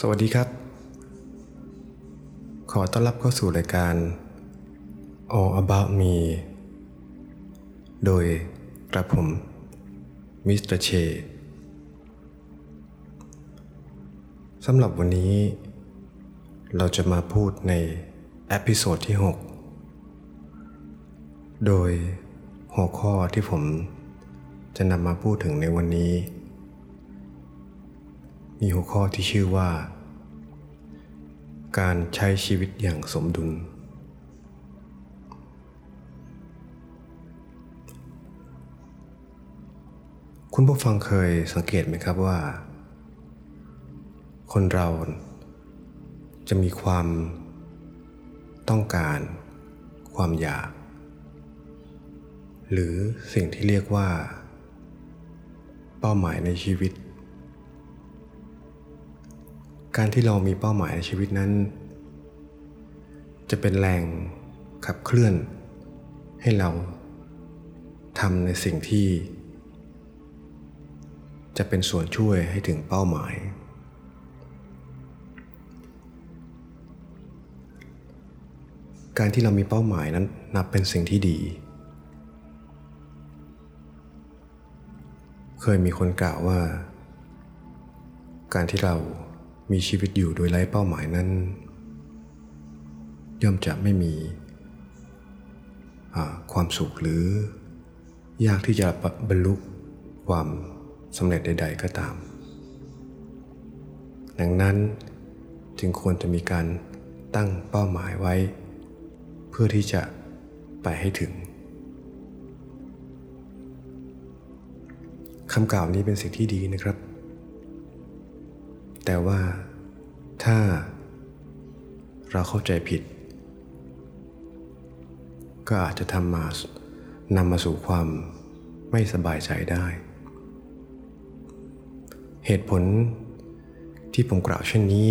สวัสดีครับ ขอต้อนรับเข้าสู่รายการ All About Me โดยกระผมมิสเตอร์เชสำหรับวันนี้ เราจะมาพูดใน episode ที่ 6 โดยหัวข้อที่ผมจะนำมาพูดถึงในวันนี้ มีหัวข้อที่ชื่อว่า การใช้ชีวิตอย่างสมดุล คุณผู้ฟังเคยสังเกตไหมครับว่า คนเราจะมีความต้องการ ความอยาก หรือสิ่งที่เรียกว่า เป้าหมายในชีวิต การที่เรามีเป้าหมายในชีวิตนั้น จะเป็นแรงขับเคลื่อน ให้เราทำในสิ่งที่ จะเป็นส่วนช่วยให้ถึงเป้าหมาย การที่เรามีเป้าหมายนั้นนับเป็นสิ่งที่ดี เคยมีคนกล่าวว่า การที่เรา มีชีวิตอยู่โดยไร้เป้าหมายนั้น ย่อมจะไม่มีความสุขหรือยากที่จะบรรลุความสำเร็จใด ๆ ก็ตาม ดังนั้นจึงควรจะมีการตั้งเป้าหมายไว้ เพื่อที่จะไปให้ถึงคำกล่าวนี้เป็นสิ่งที่ดีนะครับ แต่ว่าถ้าเราเข้าใจผิด ก็อาจจะทำมานำมาสู่ความไม่สบายใจได้ เหตุผลที่ผมกล่าวเช่นนี้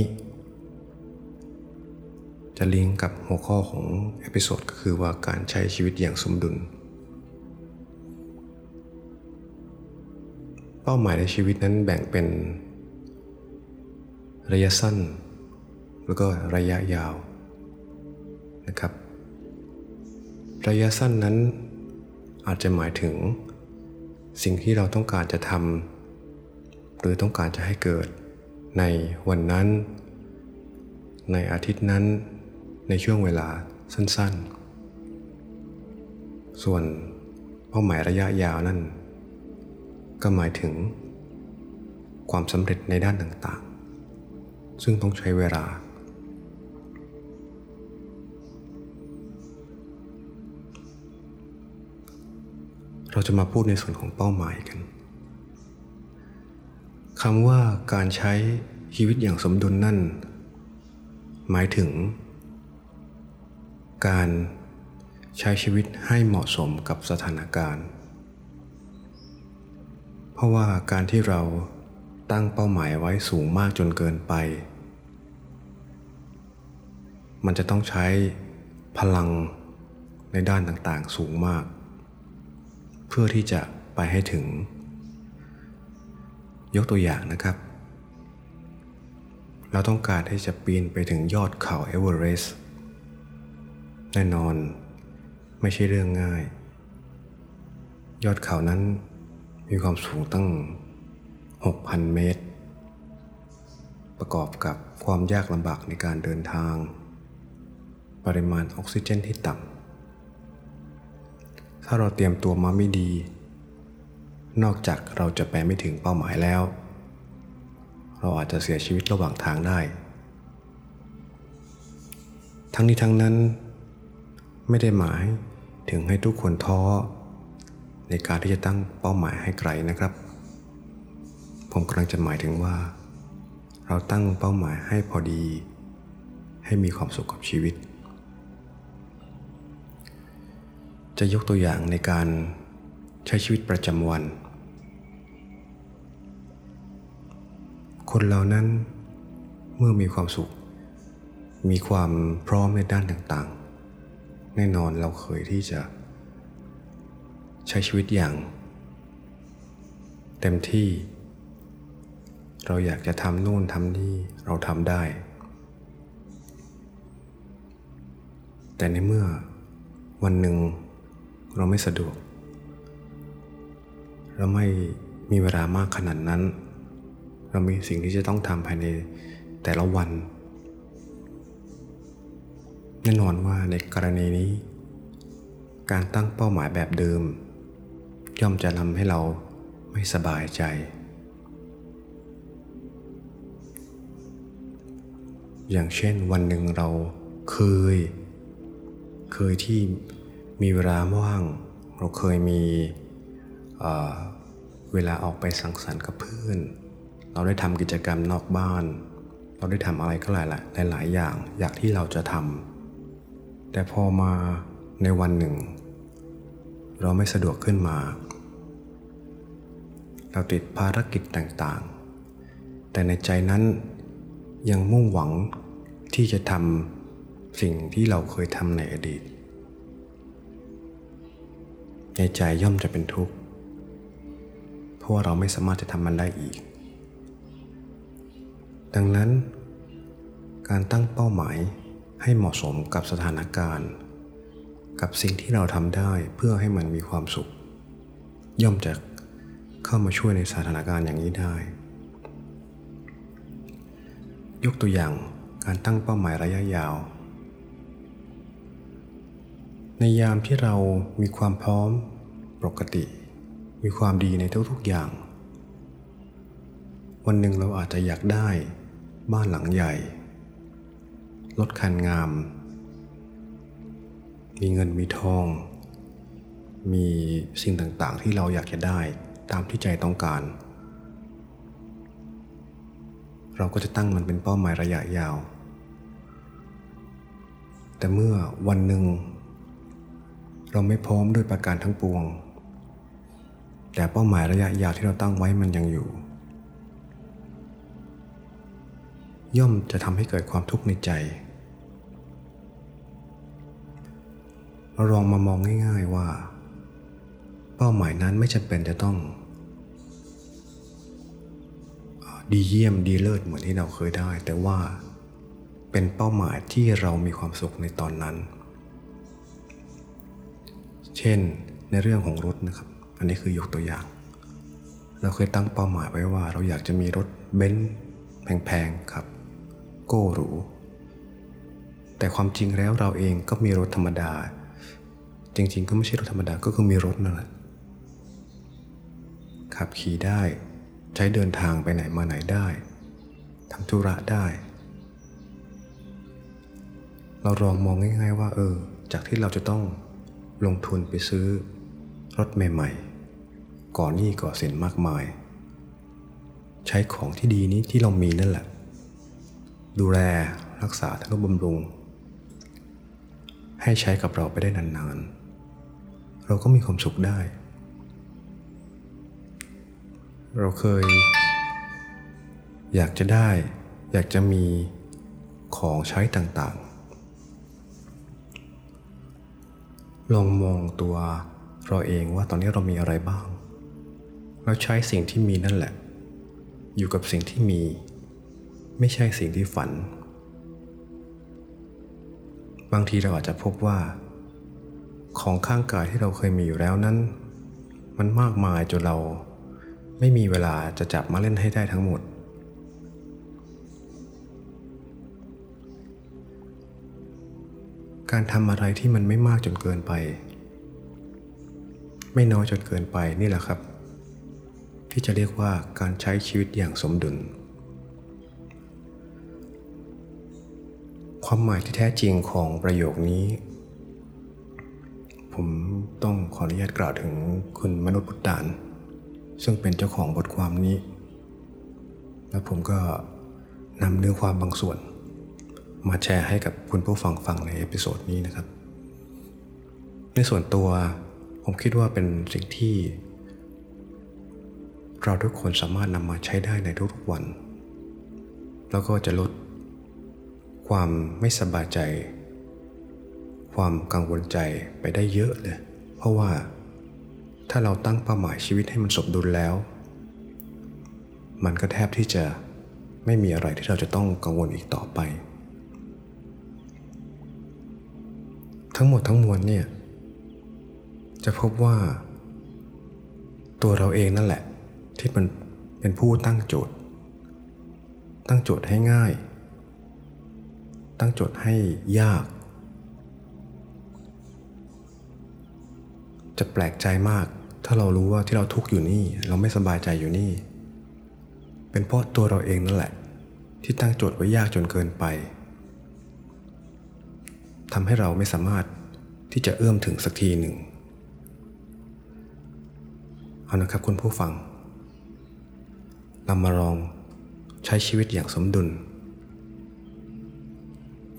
จะลิงก์กับหัวข้อของ episode ก็คือว่าการใช้ชีวิตอย่างสมดุล เป้าหมายในชีวิตนั้นแบ่งเป็น ระยะสั้น แล้วก็ระยะยาวนะครับ ระยะสั้นนั้นอาจจะหมายถึง สิ่งที่เราต้องการจะทำหรือต้องการจะให้เกิดในวันนั้น ในอาทิตย์นั้นในช่วงเวลาสั้น ๆ ส่วนเป้าหมายระยะยาวนั่น ก็หมายถึงความสำเร็จในด้านต่างๆ ซึ่งต้องใช้เวลา เราจะมาพูดในส่วนของเป้าหมายกันคำว่าการใช้ชีวิตอย่างสมดุลนั่น หมายถึง การใช้ชีวิตให้เหมาะสมกับสถานการณ์ เพราะว่าการที่เรา ตั้งเป้าหมายไว้สูงมากจนเกินไป มันจะต้องใช้พลังในด้านต่างๆสูงมาก เพื่อที่จะไปให้ถึง ยกตัวอย่างนะครับ เราต้องการที่จะปีนไปถึงยอดเขาเอเวอเรสต์แน่นอนไม่ใช่เรื่องง่าย ยอดเขานั้นมีความสูงตั้ง 6,000 เมตร ประกอบกับความยากลำบากในการเดินทาง ปริมาณออกซิเจนที่ต่ำถ้าเราเตรียมตัวมาไม่ดี นอกจากเราจะไปไม่ถึงเป้าหมายแล้ว เราอาจจะเสียชีวิตระหว่างทางได้ ทั้งนี้ทั้งนั้น ไม่ได้หมายถึงให้ทุกคนท้อในการที่จะตั้งเป้าหมายให้ไกลนะครับ ผมกำลังจะหมายถึงว่า เราตั้งเป้าหมายให้พอดี ให้มีความสุขกับชีวิต จะยกตัวอย่างในการใช้ชีวิตประจำวัน คนเรานั้นเมื่อมีความสุข มีความพร้อมในด้านต่างๆ แน่นอนเราเคยที่จะ ใช้ชีวิตอย่าง เต็มที่ เราอยากจะทำนู่นทำนี่เราทำได้ แต่ในเมื่อวันหนึ่งเราไม่สะดวก เราไม่มีเวลามากขนาดนั้น เรามีสิ่งที่จะต้องทำภายในแต่ละวัน แน่นอนว่าในกรณีนี้ การตั้งเป้าหมายแบบเดิม ย่อมจะทำให้เราไม่สบายใจ อย่างเช่นวันหนึ่งเราเคย เคยที่มีเวลาว่าง เราเคยมีเเวลาออกไปสังสรรค์กับเพื่อน เราได้ทำกิจกรรมนอกบ้าน เราได้ทำอะไรก็หลายหลายหลายอย่างอยากที่เราจะทำแต่พอมาในวันหนึ่ง เราไม่สะดวกขึ้นมา เราติดภารกิจต่างๆ แต่ในใจนั้นยังมุ่งหวัง ที่จะทำสิ่งที่เราเคยทำในอดีต ในใจย่อมจะเป็นทุกข์เพราะว่าเราไม่สามารถจะทำมันได้อีก ดังนั้น การตั้งเป้าหมายให้เหมาะสมกับสถานการณ์ กับสิ่งที่เราทำได้เพื่อให้มันมีความสุข ย่อมจะเข้ามาช่วยในสถานการณ์อย่างนี้ได้ ยกตัวอย่าง การตั้งเป้าหมายระยะยาว ในยามที่เรามีความพร้อมปกติ มีความดีในทุกๆอย่าง วันหนึ่งเราอาจจะอยากได้บ้านหลังใหญ่ รถคันงาม มีเงินมีทอง มีสิ่งต่างๆ ที่เราอยากจะได้ตามที่ใจต้องการ เราก็จะตั้งมันเป็นเป้าหมายระยะยาว แต่เมื่อวันหนึ่ง เราไม่พร้อมด้วยประการทั้งปวง แต่เป้าหมายระยะยาวที่เราตั้งไว้มันยังอยู่ ย่อมจะทำให้เกิดความทุกข์ในใจเราลองมามองง่ายๆว่า เป้าหมายนั้นไม่จำเป็นจะต้อง ดีเยี่ยมดีเลิศเหมือนที่เราเคยได้ แต่ว่า เป็นเป้าหมายที่เรามีความสุขในตอนนั้น เช่นในเรื่องของรถนะครับ อันนี้คือยกตัวอย่าง เราเคยตั้งเป้าหมายไว้ว่า เราอยากจะมีรถเบนซ์แพงๆครับโก้หรูแต่ความจริงแล้วเราเองก็มีรถธรรมดา จริงๆ ก็ไม่ใช่รถธรรมดาก็คือมีรถนั่นแหละขับขี่ได้ ใช้เดินทางไปไหนมาไหนได้ทำธุระได้ เราลองมองง่าย ๆ ว่า เออ จากที่เราจะต้องลงทุนไปซื้อ รถใหม่ ๆ ก่อนหนี้ก่อสินมากมาย ใช้ของที่ดีนี้ที่เรามีนั่นแหละ ดูแลรักษาทั้งบำรุง ให้ใช้กับเราไปได้นานๆ เราก็มีความสุขได้ เราเคย อยากจะได้ อยากจะมีของใช้ต่างๆ ลองมองตัวเราเองว่าตอนนี้เรามีอะไรบ้างเราใช้สิ่งที่มีนั่นแหละ อยู่กับสิ่งที่มี ไม่ใช่สิ่งที่ฝัน บางทีเราอาจจะพบว่า ของข้างกายที่เราเคยมีอยู่แล้วนั้น มันมากมายจนเราไม่มีเวลาจะจับมาเล่นให้ได้ทั้งหมด การทำอะไรที่มันไม่มากจนเกินไป ไม่น้อยจนเกินไปนี่แหละครับ ที่จะเรียกว่าการใช้ชีวิตอย่างสมดุล ความหมายที่แท้จริงของประโยคนี้ ผมต้องขออนุญาตกล่าวถึงคุณมนุษย์พุทธาน ซึ่งเป็นเจ้าของบทความนี้ แล้วผมก็นำเนื้อความบางส่วน มาแชร์ให้กับคุณผู้ฟังฟังใน episode นี้นะครับ ในส่วนตัวผมคิดว่าเป็นสิ่งที่ เราทุกคนสามารถนำมาใช้ได้ในทุกๆวัน แล้วก็จะลด ความไม่สบายใจ ความกังวลใจไปได้เยอะเลย เพราะว่าถ้าเราตั้งเป้าหมายชีวิตให้มันสมดุลแล้ว มันก็แทบที่จะไม่มีอะไรที่เราจะต้องกังวลอีกต่อไป ทั้งหมดทั้งมวลเนี่ย จะพบว่า ตัวเราเองนั่นแหละ ที่มันเป็นผู้ตั้งโจทย์ ตั้งโจทย์ให้ง่าย ตั้งโจทย์ให้ยาก จะแปลกใจมาก ถ้าเรารู้ว่าที่เราทุกข์อยู่นี่ เราไม่สบายใจอยู่นี่ เป็นเพราะตัวเราเองนั่นแหละ ที่ตั้งโจทย์ไว้ยากจนเกินไป ทำให้เราไม่สามารถที่จะเอื้อมถึงสักทีหนึ่ง เอานะครับคุณผู้ฟัง เรามาลองใช้ชีวิตอย่างสมดุล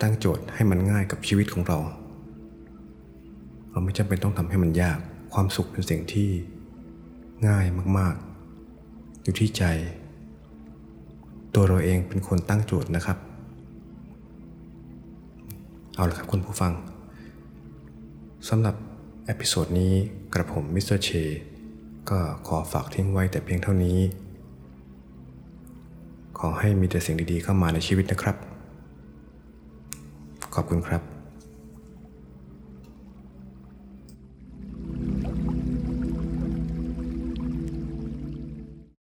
ตั้งโจทย์ให้มันง่ายกับชีวิตของเรา เราไม่จำเป็นต้องทำให้มันยาก ความสุขเป็นสิ่งที่ง่ายมากๆ อยู่ที่ใจ ตัวเราเองเป็นคนตั้งโจทย์นะครับ เอาละครับคุณผู้ฟังสำหรับ episode นี้กระผมมิสเตอร์เชก็ขอฝากทิ้งไว้แต่เพียงเท่านี้ ขอให้มีแต่สิ่งดีๆเข้ามาในชีวิตนะครับ ขอบคุณครับ